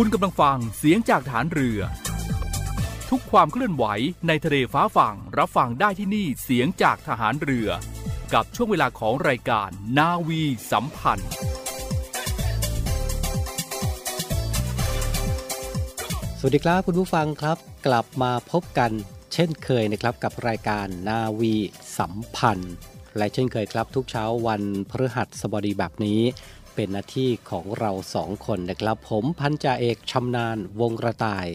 คุณกำลังฟังเสียงจากฐานเรือ ทุกความเคลื่อนไหวในทะเลฟ้าฝั่งรับฟังได้ที่นี่เสียงจากทหารเรือ กับช่วงเวลาของรายการนาวีสัมพันธ์ สวัสดีครับคุณผู้ฟังครับ กลับมาพบกันเช่นเคยนะครับกับรายการนาวีสัมพันธ์ และเช่นเคยครับทุกเช้าวันพฤหัสบดีแบบนี้ เป็นหน้าที่ของเราสองคนนะครับ ผมพันจ่าเอกชำนาญวงกระต่าย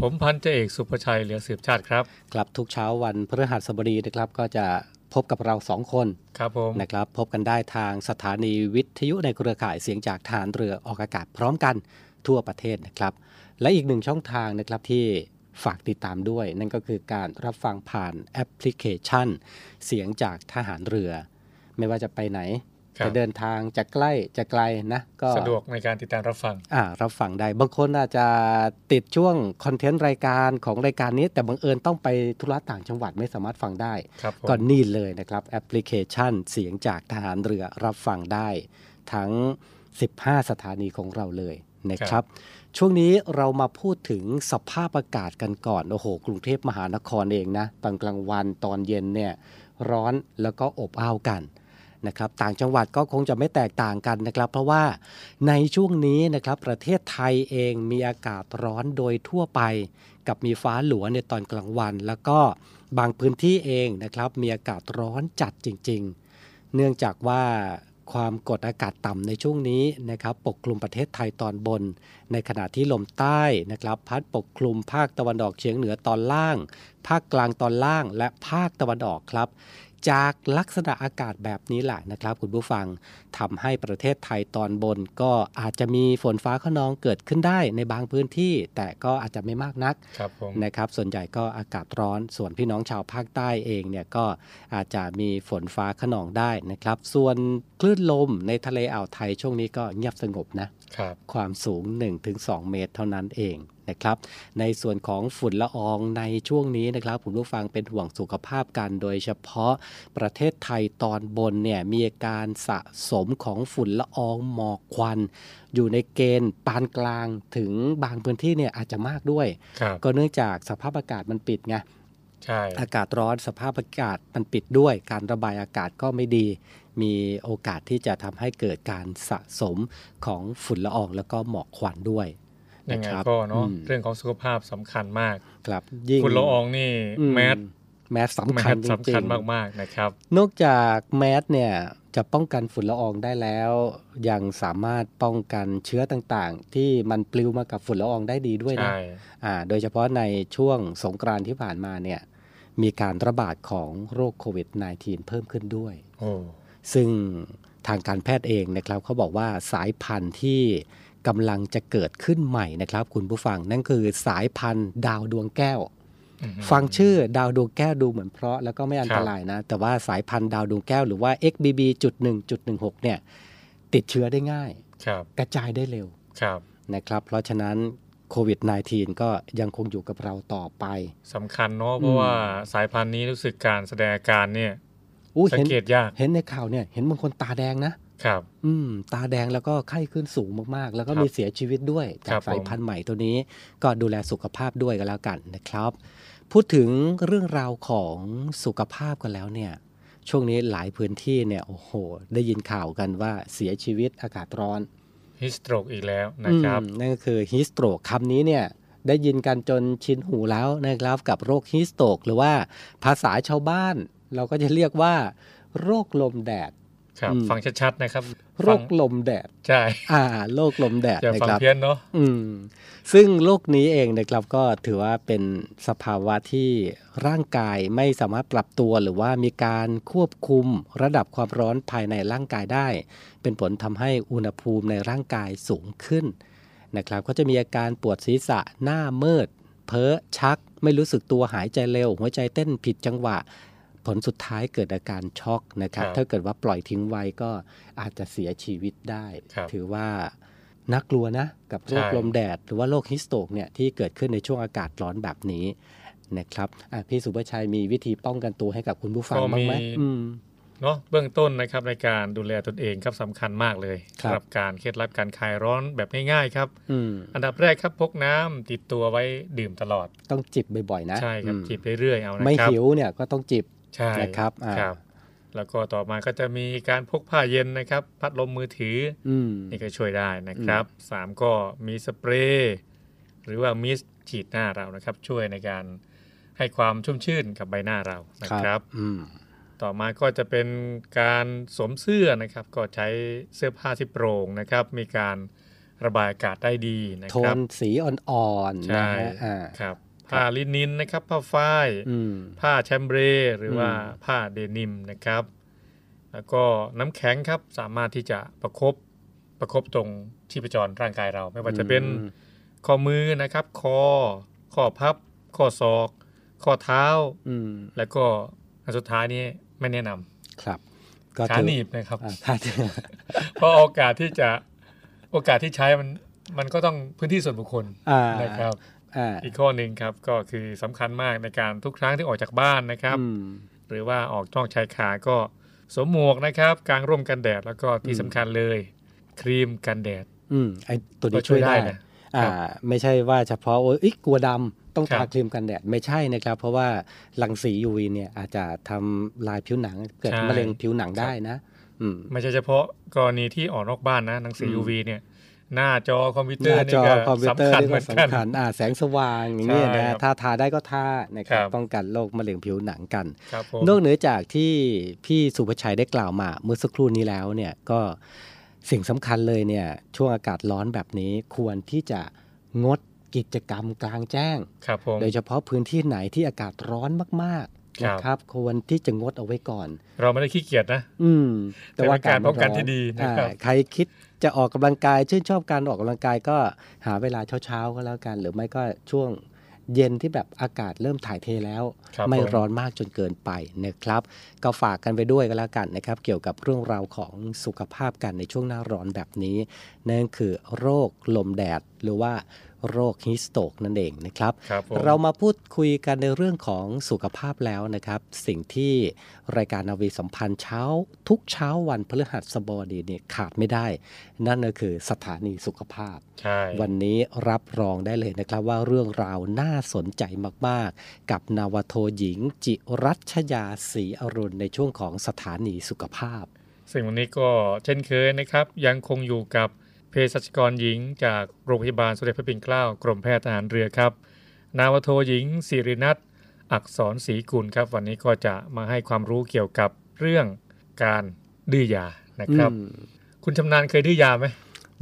ผมพันจ่าเอกสุภชัยเหลือสืบชาติครับครับทุกเช้าวันพฤหัสบดีนะครับก็จะพบกับเราสองคนครับผมนะครับ พบกันได้ทางสถานีวิทยุในเครือข่ายเสียงจากฐานเรือออกอากาศพร้อมกันทั่วประเทศนะครับ และอีกหนึ่งช่องทางนะครับที่ฝากติดตามด้วย นั่นก็คือการรับฟังผ่านแอปพลิเคชัน เสียงจากทหารเรือ ไม่ว่าจะไปไหนครับ จะเดินทางจะใกล้จะไกลนะก็สะดวกในการติดตามรับฟังอ่ารับฟังได้ บางคนอาจจะติดช่วงคอนเทนต์รายการของรายการนี้ แต่บังเอิญต้องไปธุระต่างจังหวัดไม่สามารถฟังได้ครับผมก็นี่เลยนะครับแอปพลิเคชันเสียงจากทหารเรือรับฟังได้ ทั้ง 15 สถานีของเราเลยนะครับช่วงนี้เรามาพูดถึงสภาพอากาศกันก่อนโอ้โห กรุงเทพมหานครเองนะตอนกลางวันตอนเย็นเนี่ยร้อนแล้วก็อบอ้าวกัน นะครับต่างจังหวัดก็คงจะไม่แตกต่างกันนะครับ เพราะว่าในช่วงนี้นะครับประเทศไทยเองมีอากาศร้อนโดยทั่วไป กับมีฟ้าหลัวในตอนกลางวัน แล้วก็บางพื้นที่เองนะครับมีอากาศร้อนจัดจริง ๆ เนื่องจากว่าความกดอากาศต่ำในช่วงนี้นะครับปกคลุมประเทศไทยตอนบน ในขณะที่ลมใต้นะครับ พัดปกคลุมภาคตะวันออกเฉียงเหนือตอนล่าง ภาคกลางตอนล่างและภาคตะวันออกครับ จากลักษณะอากาศแบบนี้แหละนะครับคุณผู้ฟังทำให้ประเทศไทยตอนบนก็อาจจะมีฝนฟ้าขนองเกิดขึ้นได้ในบางพื้นที่ แต่ก็อาจจะไม่มากนักครับผมนะครับ ส่วนใหญ่ก็อากาศร้อน ส่วนพี่น้องชาวภาคใต้เองเนี่ยก็อาจจะมีฝนฟ้าขนองได้นะครับ ส่วนคลื่นลมในทะเลอ่าวไทยช่วงนี้ก็เงียบสงบนะครับความสูง 1-2 เมตรเท่านั้นเองนะครับ ในส่วนของฝุ่นละอองในช่วงนี้นะครับผมผู้ฟังเป็นห่วงสุขภาพกัน โดยเฉพาะประเทศไทยตอนบนเนี่ยมีอาการสะสมของฝุ่นละอองหมอกควัน อยู่ในเกณฑ์ปานกลางถึงบางพื้นที่เนี่ยอาจจะมากด้วยครับก็เนื่องจากสภาพอากาศมันปิดไงใช่อากาศร้อนสภาพอากาศมันปิดด้วย การระบายอากาศก็ไม่ดี มีโอกาสที่จะทำให้เกิดการสะสมของฝุ่นละอองแล้วก็หมอกควันด้วย ยังไงนะครับก็เนาะอืมเรื่องของสุขภาพสำคัญมาก ครับยิ่งฝุ่นละอองนี่อืแมสแมสสำแมคัญสจสำริคัญงมากๆนะครับๆนอกจากแมสเนี่ยจะป้องกันฝุ่นละอองได้แล้ว ยังสามารถป้องกันเชื้อต่างๆ ที่มันปลิวมากับฝุ่นละอองได้ดีด้วยนะใช่อ่าโดยเฉพาะในช่วงสงกรานต์ที่ผ่านมาเนี่ยมีการระบาดของโรคโควิด -19 เพิ่มขึ้นด้วยโอ้ซึ่งทางการแพทย์เองนะครับเขาบอกว่าสายพันธุ์ที่ กำลังจะเกิดขึ้นใหม่นะครับ คุณผู้ฟังนั่นคือสายพันธุ์ดาวดวงแก้วอื้อหือฟังชื่อดาวดวงแก้วดูเหมือนเพราะแล้วก็ไม่อันครัตบรายนะ แต่ว่าสายพันธุ์ดาวดวงแก้วหรือว่า XBB.1.16 เนี่ย ติดเชื้อได้ง่ายครับกระจายได้เร็วครับนะครับ เพราะฉะนั้นโควิด -19 ก็ยังคงอยู่กับเราต่อไปสำคัญเนาะเพราะว่าสายพันธุ์นี้รู้สึกการแสดงอาการเนี่ยอู้สังเห็นเกตยากเห็นในข่าวเนี่ย เห็นบางคนตาแดงนะ ครับ อืม ตาแดงแล้วก็ไข้ขึ้นสูงมากๆ แล้วก็ครับมีเสียชีวิตด้วยคจารักบสายผมพันธุ์ใหม่ตัวนี้ ก็ดูแลสุขภาพด้วยกันแล้วกันนะครับ พูดถึงเรื่องราวของสุขภาพกันแล้วเนี่ย ช่วงนี้หลายพื้นที่เนี่ยโอ้โห ได้ยินข่าวกันว่าเสียชีวิตอากาศร้อนฮิสโตรกอีกแล้วนะครับอืมนั่นก็คือฮิสโตรกคำนี้เนี่ยได้ยินกันจนชินหูแล้วนะครับกับโรคฮิสโตรกหรือว่าภาษาชาวบ้าน เราก็จะเรียกว่า โรคลมแดด ครับอืมฟังชัดๆนะครับ โรฟังคลมแดด ใช่ อ่า โรคลมแดดอย่านะฟังครับเพี้ยนเนาะอืม ซึ่งโรคนี้เองนะครับก็ถือว่าเป็นสภาวะที่ร่างกายไม่สามารถปรับตัวหรือว่ามีการควบคุมระดับความร้อนภายในร่างกายได้ เป็นผลทำให้อุณหภูมิในร่างกายสูงขึ้นนะครับ ก็จะมีอาการปวดศีรษะหน้ามืด เพ้อชัก ไม่รู้สึกตัวหายใจเร็ว หัวใจเต้นผิดจังหวะ ผลสุดท้ายเกิดอาการช็อกนะครับครับ ถ้าเกิดว่าปล่อยทิ้งไว้ก็อาจจะเสียชีวิตได้ครับถือว่าน่ากลัวนะกับโรคใช่ลมแดด หรือว่าโรคฮิสโตกเนี่ยที่เกิดขึ้นในช่วงอากาศร้อนแบบนี้นะครับอะพี่สุภชัยมีวิธีป้องกันตัวให้กับคุณผู้ฟังบ้างไหมอืมเนาะเบื้องต้นนะครับในการดูแลตนเองครับสำคัญมากเลยครับสำหรับการเคล็ดลับการคลายร้อนแบบง่ายๆครับอืมอันดับแรกครับพกน้ำติดตัวไว้ดื่มตลอด ต้องจิบบ่อยๆนะใช่ครับอืมจิบเรื่อยๆเอานะไม่ครับหิวเนี่ยก็ต้องจิบ ใช่นะครับอ่าครับ แล้วก็ต่อมาก็จะมีการพกผ้าเย็นนะครับ พัดลมมือถืออืมนี่ก็ช่วยได้นะครับสามก็มีสเปรย์หรือว่ามิสต์ฉีดหน้าเรานะครับ ช่วยในการให้ความชุ่มชื่นกับใบหน้าเรานะครับอืมต่อมาก็จะเป็นการสวมเสื้อนะครับ ก็ใช้เสื้อผ้าที่โปร่งนะครับ มีการระบายอากาศได้ดีนะโทครับนสีอ่อนๆนะใช่ฮะอ่าครับ ผ้าลินินนะครับผ้าฝ้ายอืมผ้าแชมเบรหรือว่าอืมผ้าเดนิมนะครับ แล้วก็น้ำแข็งครับสามารถที่จะประคบประคบตรงชีพจรร่างกายเรา ไม่ว่าจะเป็นอืมข้อมือนะครับ คอข้อพับ ข้อศอก ข้อเท้าอืมแล้วก็อันสุดท้ายนี้ไม่แนะนำครับก็ขาถือหนีบนะครับอ่าขาหนีบเพราะโอกาสที่จะโอกาสที่ใช้มันมันก็ต้องพื้นที่ส่วนบุคคลอ่านะครับ อ่าอีกข้อหนึ่งครับก็คือสำคัญมากในการทุกครั้งที่ออกจากบ้านนะครับอืมหรือว่าออกนอกชายคาก็สวมหมวกนะครับกางร่มกันแดดแล้วก็ที่อืมสำคัญเลย ครีมกันแดด อืมไอตัวก็นี้ช่ช่ววยยได้ได้นะอ่าครับไม่ใช่ว่าเฉพาะว่าเอ้ยกลัวดำต้องครัทาบครีมกันแดดไม่ใช่นะครับ เพราะว่ารังสี UV เนี่ยอาจจะทำลายผิวหนังเกิดใช่มะเร็งผิวหนังได้นะอืมไม่ใช่เฉพาะกรณีที่ออกนอกบ้านนะหนังสืออืม UV เนี่ย หน้าจอคอมพิวหเตอร์น้านี่จอก็คอมพิวเตอร์สำคัญนี่เหมืก็อนกันสำคัญอ่าแสงสว่างอย่างนี้ยใช่นะครับถ้าทาได้ก็ทานะครับครับป้องกันโรคมะเร็งผิวหนังกันครับผมนอกเหนือจากที่พี่สุภชัยได้กล่าวมาเมื่อสักครู่นี้แล้วเนี่ยก็สิ่งสำคัญเลยเนี่ยช่วงอากาศร้อนแบบนี้ควรที่จะงดกิจกรรมกลางแจ้งครับผมโดยเฉพาะพื้นที่ไหนที่อากาศร้อนมากๆครับ นะครับควรที่จะงดเอาไว้ก่อน เราไม่ได้ขี้เกียจนะ อืม แต่เป็นการมัป้องกันร้ที่ดีนะครับอ่าใครคิดจะออกกำลังกาย ชื่นชอบการออกกำลังกายก็หาเวลาเช้าๆก็แล้วกัน หรือไม่ก็ช่วงเย็นที่แบบอากาศเริ่มถ่ายเทแล้วครับไม่ผมร้อนมากจนเกินไปนะครับ ก็ฝากกันไปด้วยก็แล้วกันนะครับ เกี่ยวกับเรื่องราวของสุขภาพกันในช่วงหน้าร้อนแบบนี้นั่นคือโรคลมแดดหรือว่า โรคฮิสโตกนั่นเองนะครับครับผมเรามาพูดคุยกันในเรื่องของสุขภาพแล้วนะครับ สิ่งที่รายการนาวีสัมพันธ์เช้า ทุกเช้าวันพฤหัสบดีเนี่ยขาดไม่ได้ นั่นก็คือสถานีสุขภาพใช่วันนี้รับรองได้เลยนะครับว่าเรื่องราวน่าสนใจมาก ๆ กับนาวโทหญิง จิรัชยาศรีอรุณในช่วงของสถานีสุขภาพ ซึ่งวันนี้ก็เช่นเคยนะครับ ยังคงอยู่กับ เภสัชกรหญิงจากโรงพยาบาลสมเด็จพระปิ่นเกล้ากรมแพทย์ทหารเรือครับ นาวโทหญิงสิรินัทอักษรศรีกุลครับ วันนี้ก็จะมาให้ความรู้เกี่ยวกับเรื่องการดื้อยานะครับอืมคุณชำนาญเคยดื้อยาไหม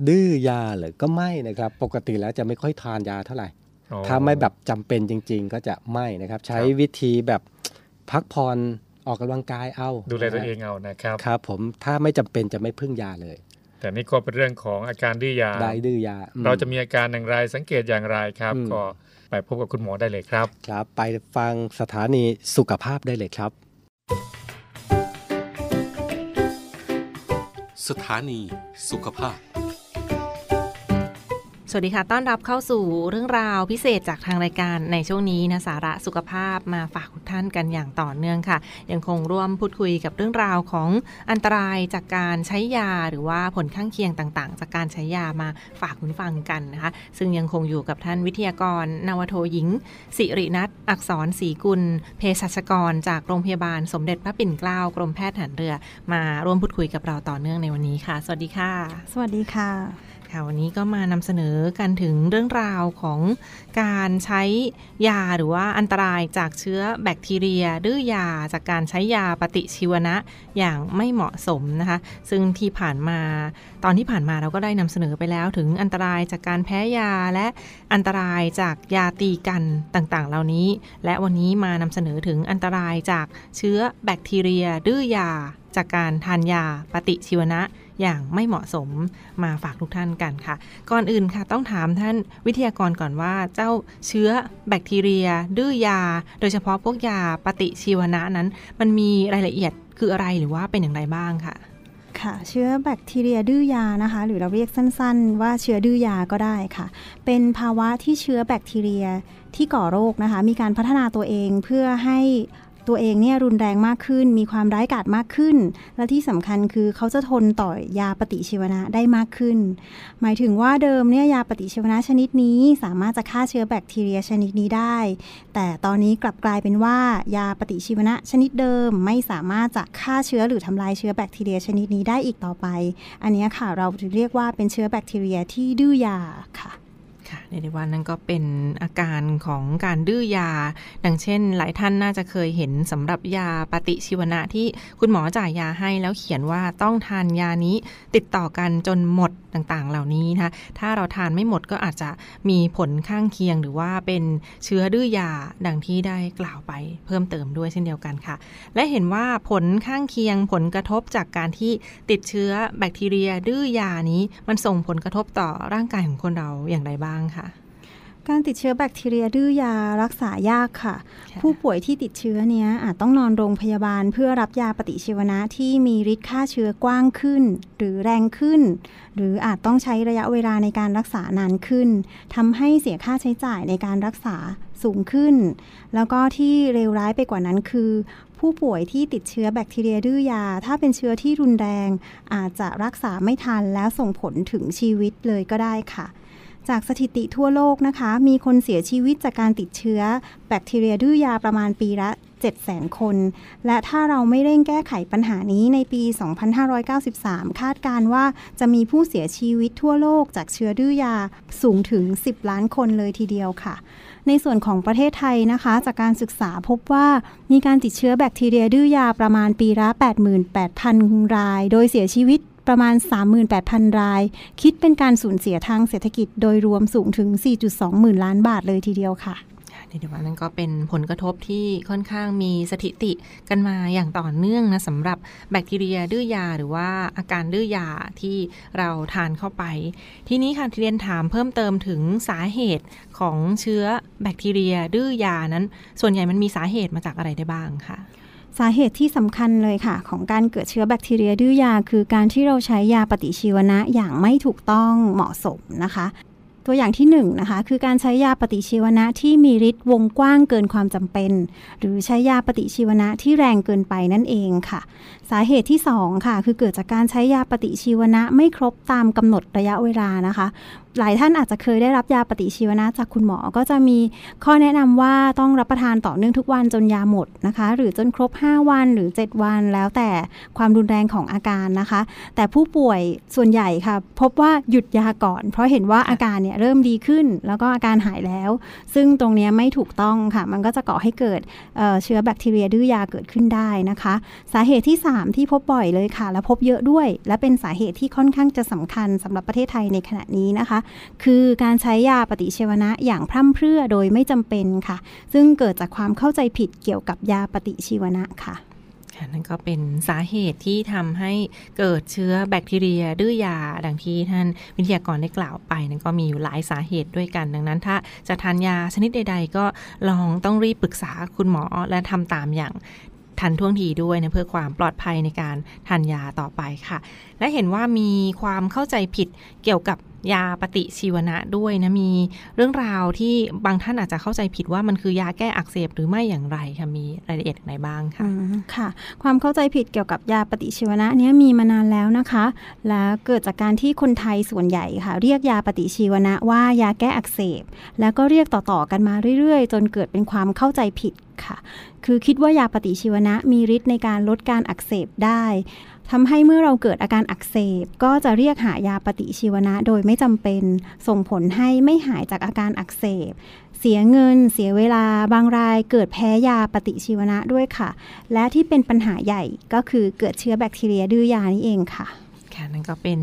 ดื้อยาเหรือก็ไม่นะครับ ปกติแล้วจะไม่ค่อยทานยาเท่าไหร่อ๋อถ้าไม่แบบจำเป็นจริง ๆ ก็จะไม่นะครับ ใช้ครับวิธีแบบพักผ่อนออกกำลังกายเอา ดูแลตัวเองเอานะครับครับ ผมถ้าไม่จำเป็นจะไม่พึ่งยาเลย แต่นี่ก็เป็นเรื่องของอาการดื้อยาได้ดื้อยาอืเราจะมีอาการอย่างไรสังเกตอย่างไรครับอืมก็ไปพบกับคุณหมอได้เลยครับ ครับ ไปฟังสถานีสุขภาพได้เลยครับสสถานีสุขภาพ สวัสดีค่ะ ต้อนรับเข้าสู่เรื่องราวพิเศษจากทางรายการในช่วงนี้นะสาระสุขภาพมาฝากทุกท่านกันอย่างต่อเนื่องค่ะ ยังคงร่วมพูดคุยกับเรื่องราวของอันตรายจากการใช้ยาหรือว่าผลข้างเคียงต่างๆ จากการใช้ยามาฝากคุณฟังกันนะคะ ซึ่งยังคงอยู่กับท่านวิทยากรนวโทหญิง สิรินัทอักษรศรีกุลเภสัชกร จากโรงพยาบาลสมเด็จพระปิ่นเกล้ากรมแพทย์ฐานเรือ มาร่วมพูดคุยกับเราต่อเนื่องในวันนี้ค่ะ สวัสดีค่ะ สวัสดีค่ะ ค่ะวันนี้ก็มานำเสนอกันถึงเรื่องราวของการใช้ยาหรือว่าอันตรายจากเชื้อแบคทีเรีย ดื้อยาจากการใช้ยาปฏิชีวนะอย่างไม่เหมาะสมนะคะ ซึ่งที่ผ่านมาตอนที่ผ่านมาเราก็ได้นำเสนอไปแล้วถึงอันตรายจากการแพ้ยาและอันตรายจากยาตีกันต่างๆ เหล่านี้ และวันนี้มานำเสนอถึงอันตรายจากเชื้อแบคทีเรีย ดื้อยาจากการทานยาปฏิชีวนะ อย่างไม่เหมาะสมมาฝากทุกท่านกันค่ะ ก่อนอื่นค่ะต้องถามท่านวิทยากรก่อนว่าเจ้าเชื้อแบคทีเรีย ดื้อยา โดยเฉพาะพวกยาปฏิชีวนะนั้น มันมีรายละเอียดคืออะไรหรือว่าเป็นอย่างไรบ้างค่ะค่ะเชื้อแบคทีเรียดื้อยานะคะ หรือเราเรียกสั้นๆ ว่าเชื้อดื้อยาก็ได้ค่ะ เป็นภาวะที่เชื้อแบคทีเรียที่ก่อโรคนะคะ มีการพัฒนาตัวเองเพื่อให้ ตัวเองเนี่ยรุนแรงมากขึ้น มีความร้ายกาจมากขึ้น และที่สำคัญคือเขาจะทนต่อยาปฏิชีวนะได้มากขึ้น หมายถึงว่าเดิมเนี่ยยาปฏิชีวนะชนิดนี้สามารถจะฆ่าเชื้อแบคทีเรียชนิดนี้ได้ แต่ตอนนี้กลับกลายเป็นว่ายาปฏิชีวนะชนิดเดิมไม่สามารถจะฆ่าเชื้อหรือทำลายเชื้อแบคทีเรียชนิดนี้ได้อีกต่อไป อันนี้ค่ะเราจะเรียกว่าเป็นเชื้อแบคทีเรียที่ดื้อยาค่ะ ค่ะในวันนั้นก็เป็นอาการของการดื้อยา ดังเช่น หลายท่านน่าจะเคยเห็นสำหรับยาปฏิชีวนะที่คุณหมอจ่ายยาให้แล้วเขียนว่าต้องทานยานี้ติดต่อกันจนหมดต่างๆ เหล่านี้นะคะถ้าเราทานไม่หมดก็อาจจะมีผลข้างเคียง หรือว่าเป็นเชื้อดื้อยาดังที่ได้กล่าวไปเพิ่มเติมด้วยเช่นเดียวกันค่ะ และเห็นว่าผลข้างเคียงผลกระทบจากการที่ติดเชื้อแบคทีเรียดื้อยานี้มันส่งผลกระทบต่อร่างกายของคนเราอย่างไรบ้างค่ะ การติดเชื้อแบคทีเรียดื้อยารักษายากค่ะ ผู้ป่วยที่ติดเชื้อเนี้ยอาจต้องนอนโรงพยาบาลเพื่อรับยาปฏิชีวนะที่มีฤทธิ์ฆ่าเชื้อกว้างขึ้น หรือแรงขึ้น หรืออาจต้องใช้ระยะเวลาในการรักษานานขึ้นทำให้เสียค่าใช้จ่ายในการรักษาสูงขึ้น แล้วก็ที่เลวร้ายไปกว่านั้นคือ ผู้ป่วยที่ติดเชื้อแบคทีเรียดื้อยา ถ้าเป็นเชื้อที่รุนแรง อาจจะรักษาไม่ทันแล้วส่งผลถึงชีวิตเลยก็ได้ค่ะ จากสถิติทั่วโลกนะคะ มีคนเสียชีวิตจากการติดเชื้อ แบคทีเรียดื้อยาประมาณปีละ700,000 คน และถ้าเราไม่เร่งแก้ไขปัญหานี้ในปี 2593 คาดการว่าจะมีผู้เสียชีวิตทั่วโลกจากเชื้อดื้อยาสูงถึง 10 ล้านคนเลยทีเดียวค่ะ ในส่วนของประเทศไทยนะคะ จากการศึกษาพบว่ามีการติดเชื้อแบคทีเรียดื้อยาประมาณปีละ88,000 ราย โดยเสียชีวิต ประมาณ 38,000 ราย คิดเป็นการสูญเสียทางเศรษฐกิจโดยรวมสูงถึง 4.2 หมื่นล้านบาทเลยทีเดียวค่ะเดี๋ยวนั้นก็เป็นผลกระทบที่ค่อนข้างมีสถิติกันมาอย่างต่อเนื่องนะสำหรับแบคทีเรียดื้อยาหรือว่าอาการดื้อยาที่เราทานเข้าไป ทีนี้ค่ะทีเรียนถามเพิ่มเติมถึงสาเหตุของเชื้อแบคทีเรียดื้อยานั้น ส่วนใหญ่มันมีสาเหตุมาจากอะไรได้บ้างคะ สาเหตุที่สำคัญเลยค่ะ ของการเกิดเชื้อแบคทีเรียดื้อยา คือการที่เราใช้ยาปฏิชีวนะอย่างไม่ถูกต้องเหมาะสมนะคะ ตัวอย่างที่1นนะคะคือการใช้ยาปฏิชีวนะที่มีฤทธิ์วงกว้างเกินความจำเป็น หรือใช้ยาปฏิชีวนะที่แรงเกินไปนั่นเองค่ะ สาเหตุที่ 2 ค่ะ คือเกิดจากการใช้ยาปฏิชีวนะไม่ครบตามกำหนดระยะเวลานะคะ หลายท่านอาจจะเคยได้รับยาปฏิชีวนะจากคุณหมอก็จะมีข้อแนะนำว่าต้องรับประทานต่อเนื่องทุกวันจนยาหมดนะคะ หรือจนครบ 5 วันหรือ 7 วัน แล้วแต่ความรุนแรงของอาการนะคะ แต่ผู้ป่วยส่วนใหญ่ค่ะ พบว่าหยุดยาก่อน เพราะเห็นว่าอาการเนี่ยเริ่มดีขึ้น แล้วก็อาการหายแล้ว ซึ่งตรงนี้ไม่ถูกต้องค่ะ มันก็จะก่อให้เกิดเเชื้อแบคทีเรียดื้อยาเกิดขึ้นได้นะคะ สาเหตุที่ 3ที่พบบ่อยเลยค่ะ และพบเยอะด้วย และเป็นสาเหตุที่ค่อนข้างจะสำคัญสำหรับประเทศไทยในขณะนี้นะคะ คือการใช้ยาปฏิชีวนะอย่างพร่ำเพรื่อโดยไม่จำเป็นค่ะ ซึ่งเกิดจากความเข้าใจผิดเกี่ยวกับยาปฏิชีวนะค่ะนั่นก็เป็นสาเหตุที่ทำให้เกิดเชื้อแบคทีเรียดื้อยา ดังที่ท่านวิทยากรได้กล่าวไปนั่นก็มีอยู่หลายสาเหตุด้วยกัน ดังนั้น ถ้าจะทานยาชนิดใด ๆ ก็ลองต้องรีบปรึกษาคุณหมอและทำตามอย่าง ทันท่วงทีด้วยนะเพื่อความปลอดภัยในการทานยาต่อไปค่ะ และเห็นว่ามีความเข้าใจผิดเกี่ยวกับยาปฏิชีวนะด้วยนะมีเรื่องราวที่บางท่านอาจจะเข้าใจผิดว่ามันคือยาแก้อักเสบหรือไม่อย่างไรค่ะมีรายละเอียดไหนบ้างคะค่ะ ความเข้าใจผิดเกี่ยวกับยาปฏิชีวนะเนี้ยมีมานานแล้วนะคะ และเกิดจากการที่คนไทยส่วนใหญ่ค่ะ เรียกยาปฏิชีวนะว่ายาแก้อักเสบ แล้วก็เรียกต่อๆกันมาเรื่อยๆ จนเกิดเป็นความเข้าใจผิด ค่ะ คือคิดว่ายาปฏิชีวนะมีฤทธิ์ในการลดการอักเสบได้ทำให้เมื่อเราเกิดอาการอักเสบ ก็จะเรียกหายาปฏิชีวนะโดยไม่จำเป็น ส่งผลให้ไม่หายจากอาการอักเสบ เสียเงิน เสียเวลา บางรายเกิดแพ้ยาปฏิชีวนะด้วยค่ะ และที่เป็นปัญหาใหญ่ก็คือเกิดเชื้อแบคทีเรียดื้อยานี่เองค่ะ ค่ะนั่นก็เป็น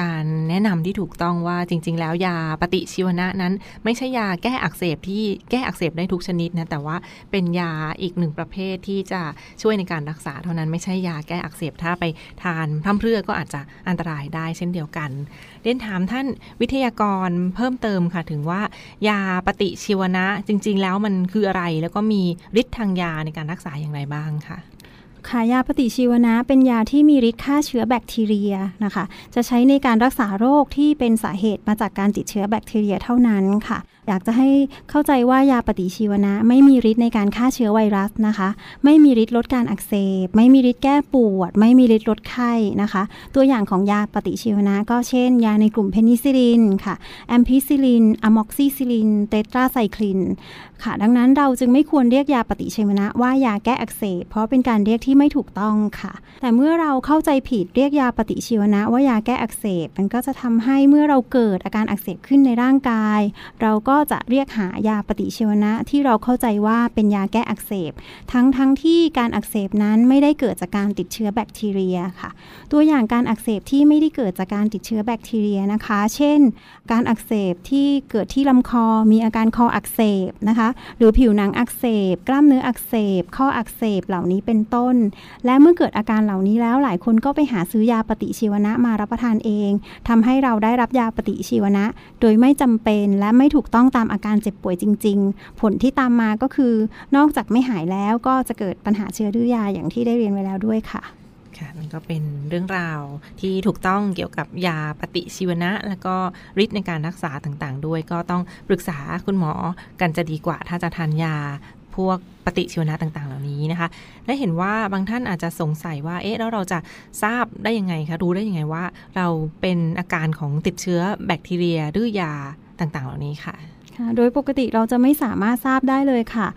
การแนะนำที่ถูกต้องว่าจริง ๆ แล้วยาปฏิชีวนะนั้น ไม่ใช่ยาแก้อักเสบที่แก้อักเสบได้ทุกชนิดนะแต่ว่าเป็นยาอีกหนึ่งประเภทที่จะช่วยในการรักษาเท่านั้นไม่ใช่ยาแก้อักเสบถ้าไปทานพร่ำเพรื่อก็อาจจะอันตรายได้เช่นเดียวกันเรียนถามท่านวิทยากรเพิ่มเติมค่ะถึงว่า ยาปฏิชีวนะจริง ๆ แล้วมันคืออะไรแล้วก็มีฤทธิ์ทางยาในการรักษาอย่างไรบ้างค่ะ ค่ะยาปฏิชีวนะ เป็นยาที่มีฤทธิ์ฆ่าเชื้อแบคทีเรียนะคะ จะใช้ในการรักษาโรคที่เป็นสาเหตุมาจากการติดเชื้อแบคทีเรียเท่านั้นค่ะ อยากจะให้เข้าใจว่ายาปฏิชีวนะ ไม่มีฤทธิ์ในการฆ่าเชื้อไวรัสนะคะ ไม่มีฤทธิ์ลดการอักเสบ ไม่มีฤทธิ์แก้ปวด ไม่มีฤทธิ์ลดไข้นะคะ ตัวอย่างของยาปฏิชีวนะ ก็เช่น ยาในกลุ่มเพนิซิลินค่ะแอมพิซิลินอะม็อกซิซิลิน เตตราไซคลินค่ะ ดังนั้นเราจึงไม่ควรเรียกยาปฏิชีวนะ ว่ายาแก้อักเสบ เพราะเป็นการเรียกที่ไม่ถูกต้องค่ะ แต่เมื่อเราเข้าใจผิดเรียกยาปฏิชีวนะ ว่ายาแก้อักเสบ มันก็จะทำให้เมื่อเราเกิดอาการอักเสบขึ้นในร่างกาย เราก็จะเรียกหายาปฏิชีวนะ ที่เราเข้าใจว่าเป็นยาแก้อักเสบ ทั้งทั้งที่การอักเสบนั้นไม่ได้เกิดจากการติดเชื้อแบคทีเรียค่ะ ตัวอย่างการอักเสบที่ไม่ได้เกิดจากการติดเชื้อแบคทีเรียนะคะ เช่น การอักเสบที่เกิดที่ลำคอมีอาการคออักเสบนะคะ หรือผิวหนังอักเสบ กล้ามเนื้ออักเสบ ข้ออักเสบเหล่านี้เป็นต้น และเมื่อเกิดอาการเหล่านี้แล้วหลายคนก็ไปหาซื้อยาปฏิชีวนะมารับประทานเองทำให้เราได้รับยาปฏิชีวนะ โดยไม่จำเป็นและไม่ถูกต้องตามอาการเจ็บป่วยจริง ๆ ผลที่ตามมาก็คือนอกจากไม่หายแล้วก็จะเกิดปัญหาเชื้อดื้อยาอย่างที่ได้เรียนไว้แล้วด้วยค่ะค่ะมันก็เป็นเรื่องราวที่ถูกต้องเกี่ยวกับยาปฏิชีวนะ แล้วก็ฤทธิ์ในการรักษาต่างๆ ด้วย ก็ต้องปรึกษาคุณหมอกันจะดีกว่า ถ้าจะทานยาพวกปฏิชีวนะต่างๆ เหล่านี้นะคะ และเห็นว่าบางท่านอาจจะสงสัยว่า เอ๊ะ แล้วเราจะทราบได้ยังไงคะ รู้ได้ยังไงว่า เราเป็นอาการของติดเชื้อแบคทีเรียดื้อยา ต่างๆ เหล่านี้ค่ะโดยปกติเราจะไม่สามารถทราบได้เลยค่ะ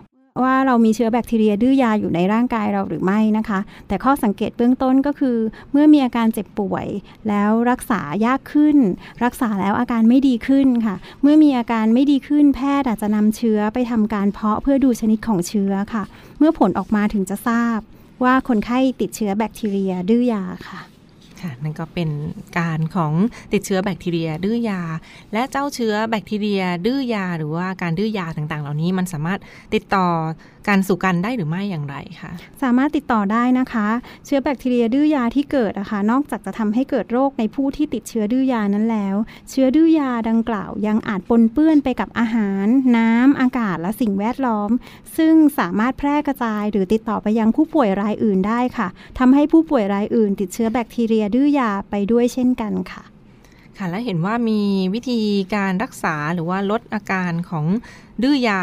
ว่าเรามีเชื้อแบคทีเรียดื้อยาอยู่ในร่างกายเราหรือไม่นะคะ แต่ข้อสังเกตเบื้องต้นก็คือ เมื่อมีอาการเจ็บป่วย แล้วรักษายากขึ้น รักษาแล้วอาการไม่ดีขึ้นค่ะ เมื่อมีอาการไม่ดีขึ้นแพทย์อาจจะนำเชื้อไปทำการเพาะเพื่อดูชนิดของเชื้อค่ะ เมื่อผลออกมาถึงจะทราบว่าคนไข้ติดเชื้อแบคทีเรียดื้อยาค่ะ ค่ะนั่นก็เป็นการของติดเชื้อแบคทีเรียดื้อยา และเจ้าเชื้อแบคทีเรียดื้อยา หรือว่าการดื้อยาต่างๆ เหล่านี้มันสามารถติดต่อ การสู่กันได้หรือไม่อย่างไรคะสามารถติดต่อได้นะคะ เชื้อแบคทีเรียดื้อยาที่เกิดอะคะนอกจากจะทำให้เกิดโรคในผู้ที่ติดเชื้อดื้อยานั้นแล้ว เชื้อดื้อยาดังกล่าว ยังอาจปนเปื้อนไปกับอาหาร น้ำอากาศและสิ่งแวดล้อม ซึ่งสามารถแพร่กระจายหรือติดต่อไปยังผู้ป่วยรายอื่นได้ค่ะทำให้ผู้ป่วยรายอื่น ติดเชื้อแบคทีเรียดื้อยาไปด้วยเช่นกันค่ะ ค่ะ และเห็นว่ามีวิธีการรักษาหรือว่าลดอาการของดื้อยา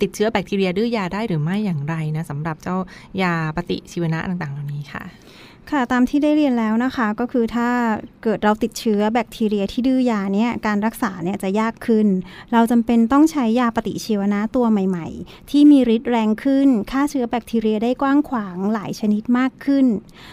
ติดเชื้อแบคทีเรียดื้อยาได้หรือไม่อย่างไรนะสำหรับเจ้ายาปฏิชีวนะต่างๆ เหล่านี้ค่ะ ค่ะตามที่ได้เรียนแล้วนะคะก็คือถ้าเกิดเราติดเชื้อแบคทีเรียที่ดื้อยาเนี่ยการรักษาเนี่ยจะยากขึ้น เราจำเป็นต้องใช้ยาปฏิชีวนะตัวใหม่ ๆ ที่มีฤทธิ์แรงขึ้นฆ่าเชื้อแบคทีเรียได้กว้างขวางหลายชนิดมากขึ้น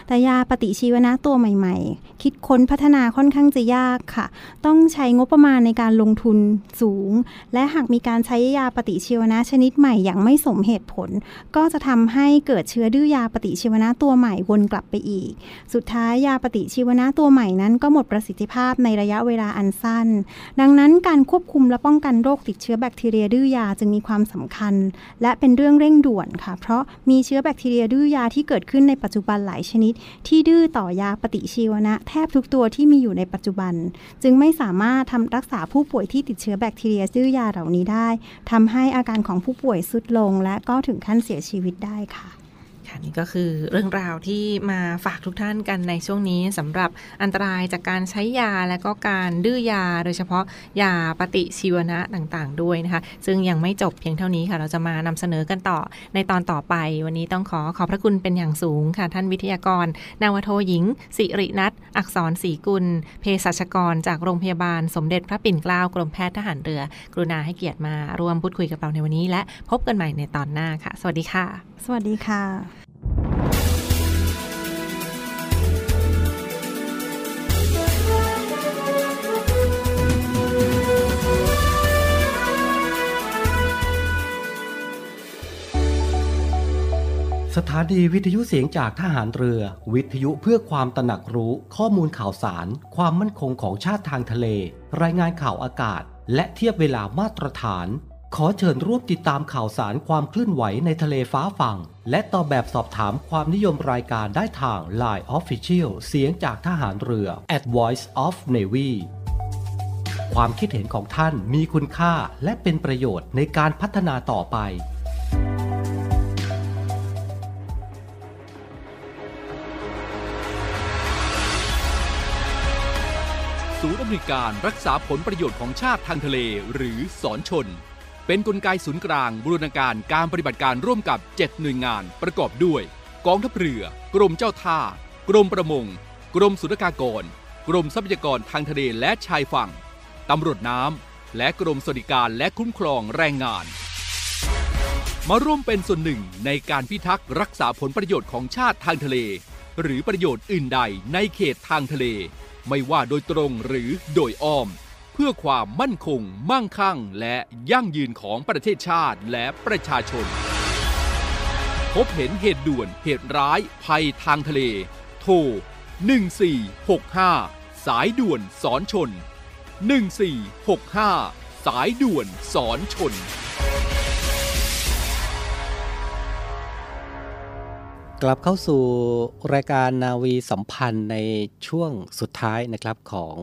แต่ยาปฏิชีวนะตัวใหม่ๆ คิดค้นพัฒนาค่อนข้างจะยากค่ะ ต้องใช้งบประมาณในการลงทุนสูง และหากมีการใช้ยาปฏิชีวนะชนิดใหม่อย่างไม่สมเหตุผล ก็จะทำให้เกิดเชื้อดื้อยาปฏิชีวนะตัวใหม่วนกลับไปอีกสุดท้ายยาปฏิชีวนะตัวใหม่นั้นก็หมดประสิทธิภาพในระยะเวลาอันสั้น ดังนั้นการควบคุมและป้องกันโรคติดเชื้อแบคทีเรียดื้อยาจึงมีความสำคัญ และเป็นเรื่องเร่งด่วนค่ะ เพราะมีเชื้อแบคทีเรียดื้อยาที่เกิดขึ้นในปัจจุบันหลายชนิด ที่ดื้อต่อยาปฏิชีวนะ แทบทุกตัวที่มีอยู่ในปัจจุบัน จึงไม่สามารถทำรักษาผู้ป่วยที่ติดเชื้อแบคทีเรียดื้อยาเหล่านี้ได้ทำให้อาการของผู้ป่วยสุดลง และก็ถึงขั้นเสียชีวิตได้ค่ะ นี่ก็คือเรื่องราวที่มาฝากทุกท่านกันในช่วงนี้สำหรับอันตรายจากการใช้ยาและก็การดื้อยา โดยเฉพาะยาปฏิชีวนะต่างๆ ด้วยนะคะ ซึ่งยังไม่จบเพียงเท่านี้ค่ะ เราจะมานำเสนอกันต่อในตอนต่อไป วันนี้ต้องขอขอบพระคุณเป็นอย่างสูงค่ะ ท่านวิทยากร นาวโทหญิง สิรินัทอักษรศรีกุลเภสัชกร จากโรงพยาบาลสมเด็จพระปิ่นเกล้ากรมแพทย์ทหารเรือ กรุณาให้เกียรติมาร่วมพูดคุยกับเราในวันนี้ และพบกันใหม่ในตอนหน้าค่ะ สวัสดีค่ะ สวัสดีค่ะ สถานีวิทยุเสียงจากทหารเรือ วิทยุเพื่อความตระหนักรู้ข้อมูลข่าวสาร ความมั่นคงของชาติทางทะเล รายงานข่าวอากาศ และเทียบเวลามาตรฐาน ขอเชิญร่วมติดตามข่าวสารความเคลื่อนไหวในทะเลฟ้าฝั่ง และตอบแบบสอบถามความนิยมรายการได้ทาง Line Official เสียงจากทหารเรือ at Voice of Navy ความคิดเห็นของท่านมีคุณค่าและเป็นประโยชน์ในการพัฒนาต่อไป ศูนย์อำนวยการรักษาผลประโยชน์ของชาติทางทะเลหรือสอนชน เป็นนกลไกศูนย์กลางบูรณาการการปฏิบัติการร่วมกับ 7 หน่วยงานประกอบด้วย กองทัพเรือ กรมเจ้าท่า กรมประมง กรมสุรากากร กรมทรัพยากรทางทะเลและชายฝั่ง ตำรวจน้ำ และกรมสวัสดิการและคุ้มครองแรงงาน มาร่วมเป็นส่วนหนึ่งในการพิทักษ์รักษาผลประโยชน์ของชาติทางทะเล หรือประโยชน์อื่นใดในเขตทางทะเล ไม่ว่าโดยตรงหรือโดยอ้อม เพื่อความมั่นคง มั่งคั่ง และยั่งยืนของประเทศชาติและประชาชน พบเห็นเหตุด่วนเหตุร้าย ภัยทางทะเล โทร 1465 สายด่วนสอนชน 1465 สายด่วนสอนชนกลับเข้าสู่รายการนาวีสัมพันธ์ในช่วงสุดท้ายนะครับของ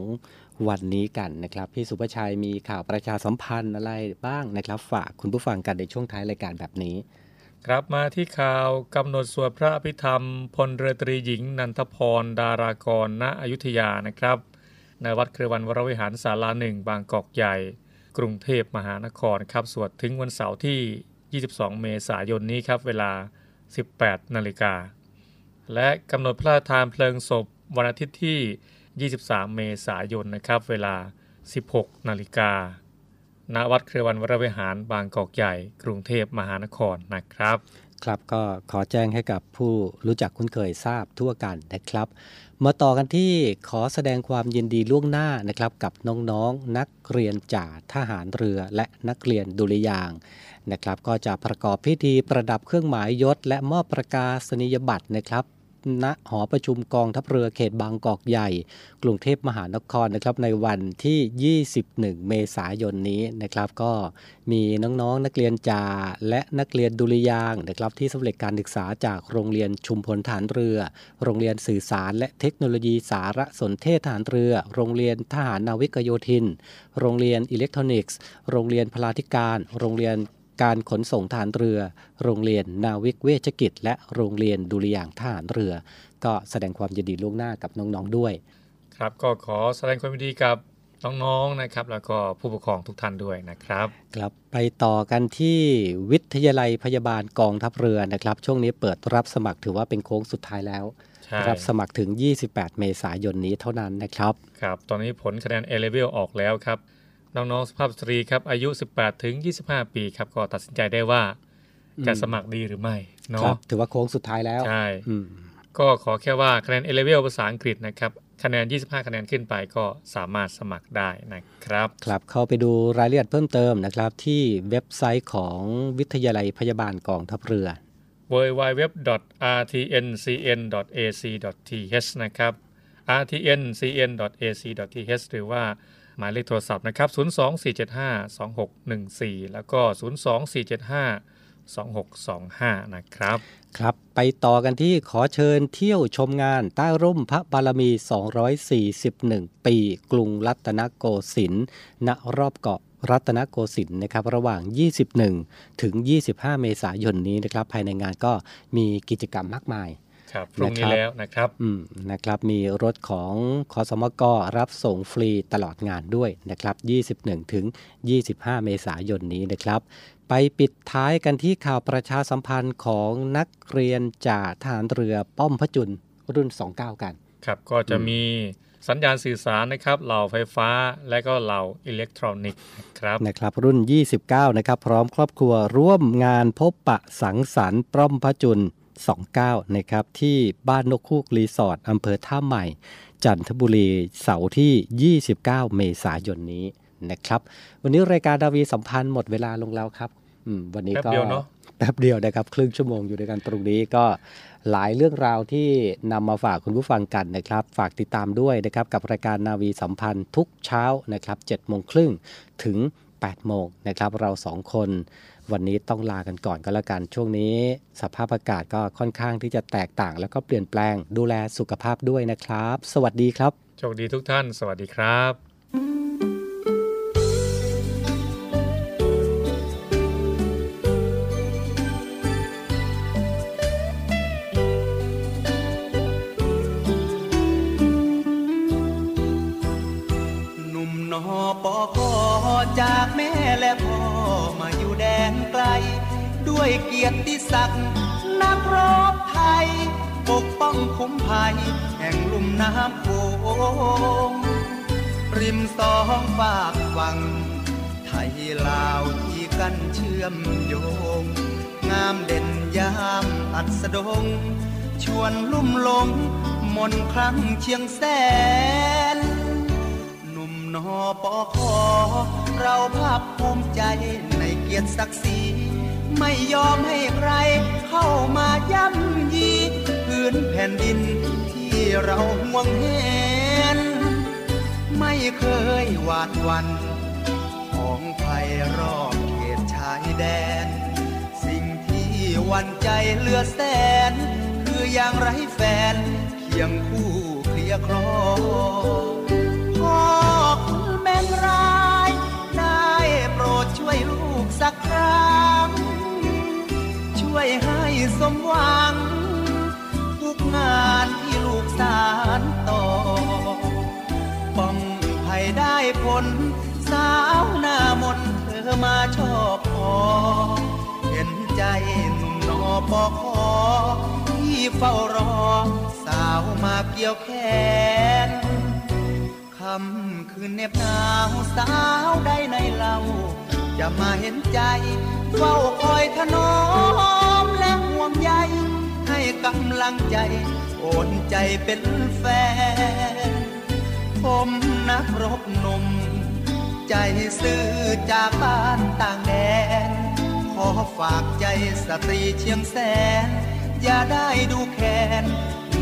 วันนี้กันนะครับ พี่สุภชัยมีข่าวประชาสัมพันธ์อะไรบ้างนะครับ ฝากคุณผู้ฟังกันในช่วงท้ายรายการแบบนี้ ครับมาที่ข่าวกำหนดสวดพระอภิธรรมพลเรือตรีหญิง นันทพร ดารากร ณอยุธยานะครับในวัดเครือวันวรวิหารศาลาหนึ่งบางกอกใหญ่ กรุงเทพมหานครครับสวดถึงวันเสาร์ที่ 22 เมษายนนี้ครับเวลา 18 นาฬิกาและกำหนดพระราชทานเพลิงศพวันอาทิตย์ที่ 23 เมษายนนะครับ เวลา 16 นาฬิกาณวัดเครือวันวรวิหารบางกอกใหญ่ กรุงเทพมหานครนะครับ ครับก็ขอแจ้งให้กับผู้รู้จักคุ้นเคยทราบทั่วกันนะครับ มาต่อกันที่ขอแสดงความยินดีล่วงหน้านะครับ กับน้องๆนนักเรียนจ่าทหารเรือและนักเรียนดุริยางนะครับ ก็จะประกอบพิธีประดับเครื่องหมายยศ และมอบประกาศนียบัตรนะครับ ณหอประชุมกองทัพเรือเขตบางกอกใหญ่ กรุงเทพมหานครนะครับในวันที่ 21 เมษายนนี้นะครับ ก็มีน้องๆนนักเรียนจ่าและนักเรียนดุริยางนะครับ ที่สำเร็จการศึกษาจากโรงเรียนชุมพลฐานเรือ โรงเรียนสื่อสารและเทคโนโลยีสารสนเทศฐานเรือ โรงเรียนทหารนาวิกโยธิน โรงเรียนอิเล็กทรอนิกส์ โรงเรียนพลาธิการ โรงเรียน การขนส่งทหารเรือ โรงเรียนนาวิกเวชกิจ และโรงเรียนดุริยางค์ทหารเรือ ก็แสดงความยินดีล่วงหน้ากับน้องๆด้วย ครับก็ขอแสดงความยินดีกับน้องๆนะครับแล้วก็ผู้ปกครองทุกท่านด้วยนะครับครับไปต่อกันที่วิทยาลัยพยาบาลกองทัพเรือนะครับ ช่วงนี้เปิดรับสมัครถือว่าเป็นโค้งสุดท้ายแล้วใช่รับสมัครถึง 28 เมษายนนี้เท่านั้นนะครับครับ ตอนนี้ผลคะแนน A level ออกแล้วครับ น้องๆสภาพสตรีครับอายุ 18 ถึง 25 ปีครับก็ตัดสินใจได้ว่าจะอืมสมัครดีหรือไม่ครัเนาะบถือว่าโค้งสุดท้ายแล้วใช่อืมก็ขอแค่ว่าคะแนน A level ภาษาอังกฤษนะครับคะแนน 25 คะแนนขึ้นไปก็สามารถสมัครได้นะครับ ครับ เข้าไปดูรายละเอียดเพิ่มเติมนะครับ ที่เว็บไซต์ของวิทยาลัยพยาบาลกองทัพเรือ www.rtncn.ac.th นะครับ rtncn.ac.th หรือว่า หมายเลขโทรศัพท์นะครับ 024752614 แล้วก็ 02475 2625 นะครับ ครับไปต่อกันที่ขอเชิญเที่ยวชมงานใต้ร่มพระบารมี 241 ปี กรุงรัตนโกสินทร์ณรอบเกาะรัตนโกสินทร์นะครับระหว่าง 21 ถึง 25 เมษายนนี้นะครับ ภายในงานก็มีกิจกรรมมากมาย ครับพรุ่งนี้นะครับแล้วนะครับอืมนะครับ มีรถของคอสมกรับส่งฟรีตลอดงานด้วยนะครับ 21 ถึง 25 เมษายนนี้นะครับ ไปปิดท้ายกันที่ข่าวประชาสัมพันธ์ของนักเรียนจากทหารเรือป้อมพระจุลรุ่น 29 กัน ครับ ก็จะมีสัญญาณสื่อสารนะครับ เหล่าไฟฟ้าและก็เหล่าอิเล็กทรอนิกส์นะครับนะครับ รุ่น 29 นะครับ พร้อมครอบครัวร่วมงานพบปะสังสรรค์ป้อมพระจุล 29 นะครับ ที่บ้านนกคูกรีสอร์ทอำเภอท่าใหม่ จันทบุรีเสาร์ที่ 29 เมษายนนี้นะครับ วันนี้รายการนาวีสัมพันธ์หมดเวลาลงแล้วครับอืมวันนี้แป๊บก็เดียวเนอะแป๊บเดียวนะครับ ครึ่งชั่วโมงอยู่ด้วยกันตรงนี้ก็หลายเรื่องราวที่นำมาฝากคุณผู้ฟังกันนะครับ ฝากติดตามด้วยนะครับ กับรายการนาวีสัมพันธ์ทุกเช้านะครับ7โมงครึ่งถึง8โมงนะครับ เราสองคน วันนี้ต้องลากันก่อนก็แล้วกัน ช่วงนี้ สภาพอากาศก็ค่อนข้างที่จะแตกต่าง แล้วก็เปลี่ยนแปลงดูแลสุขภาพด้วยนะครับ สวัสดีครับ โชคดีทุกท่าน สวัสดีครับ ด้วยเกียรติศักดิ์นักรบไทย ปกป้องคุ้มภัย แห่งลุ่มน้ำโขงริมสองฝากฝั่งไทยลาวที่กันเชื่อมโยง งามเด่นยามอัสดง ชวนลุ่มหลง มนครั้งเชียงแสน หนุ่มนอปอคอ เราภาคภูมิใจในเกียรติศักดิ์ศรี ไม่ยอมให้ใครเข้ามาย่ำยีพื้นแผ่นดินที่เราห่วงเห็น ไม่เคยหวาดวันของภัยรอบเขตชายแดน สิ่งที่วันใจเลือแสน คืออย่างไรแฟน เคียงคู่เคลียร์ครอพ่อคุณแม่ร้าย ได้โปรดช่วยลูกสักครั้ง วยให้สมหวัง ทุกงานที่ลูกสารต่อ ป้องภัยได้ผล สาวหน้ามนเธอมาชอบพอ เห็นใจหนุ่มนอปอคอที่เฝ้ารอ สาวมาเกี่ยวแขนคำคืนเน็บหนาวสาวได้ในเรา จะมาเห็นใจ เฝ้าคอยถนอมและห่วงใยให้กำลังใจ โอนใจเป็นแฟน ผมนักรบหนุ่มใจซื่อจากบ้านต่างแดน ขอฝากใจสตรีเชียงแสน อย่าได้ดูแค้น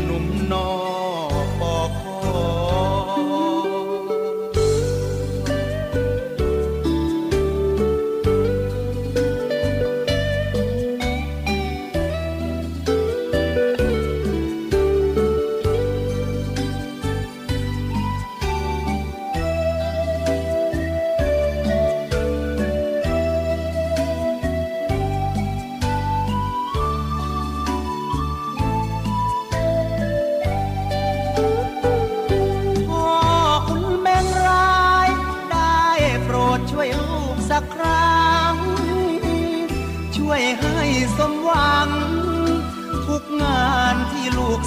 หนุ่มนอปอค